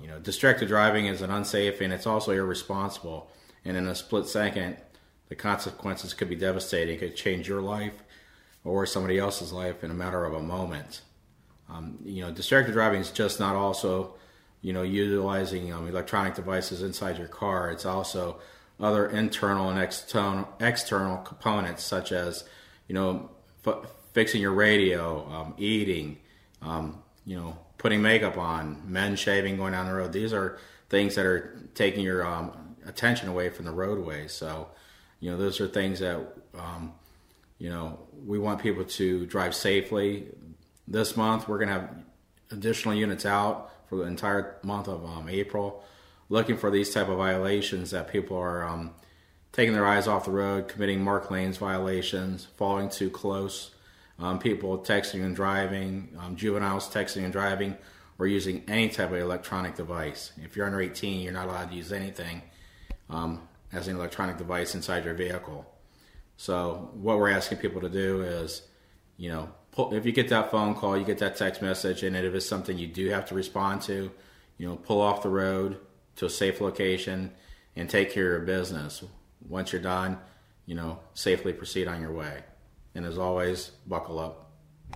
you know, distracted driving is an unsafe and it's also irresponsible. And in a split second, the consequences could be devastating. It could change your life or somebody else's life in a matter of a moment. Um, you know, distracted driving is just not also, you know, utilizing um, electronic devices inside your car. It's also other internal and external external components such as, you know, f- fixing your radio, um, eating, um, you know, putting makeup on, men shaving, going down the road. These are things that are taking your um, attention away from the roadway. So, you know, those are things that, um, you know, we want people to drive safely. This month, we're going to have additional units out for the entire month of um, April, looking for these type of violations that people are um, taking their eyes off the road, committing marked lanes violations, following too close, um, people texting and driving, um, juveniles texting and driving, or using any type of electronic device. If you're under 18, you're not allowed to use anything um, as an electronic device inside your vehicle. So what we're asking people to do is, you know, pull, if you get that phone call, you get that text message, and if it's something you do have to respond to, you know, pull off the road to a safe location and take care of business. Once you're done, you know, safely proceed on your way. And as always, buckle up.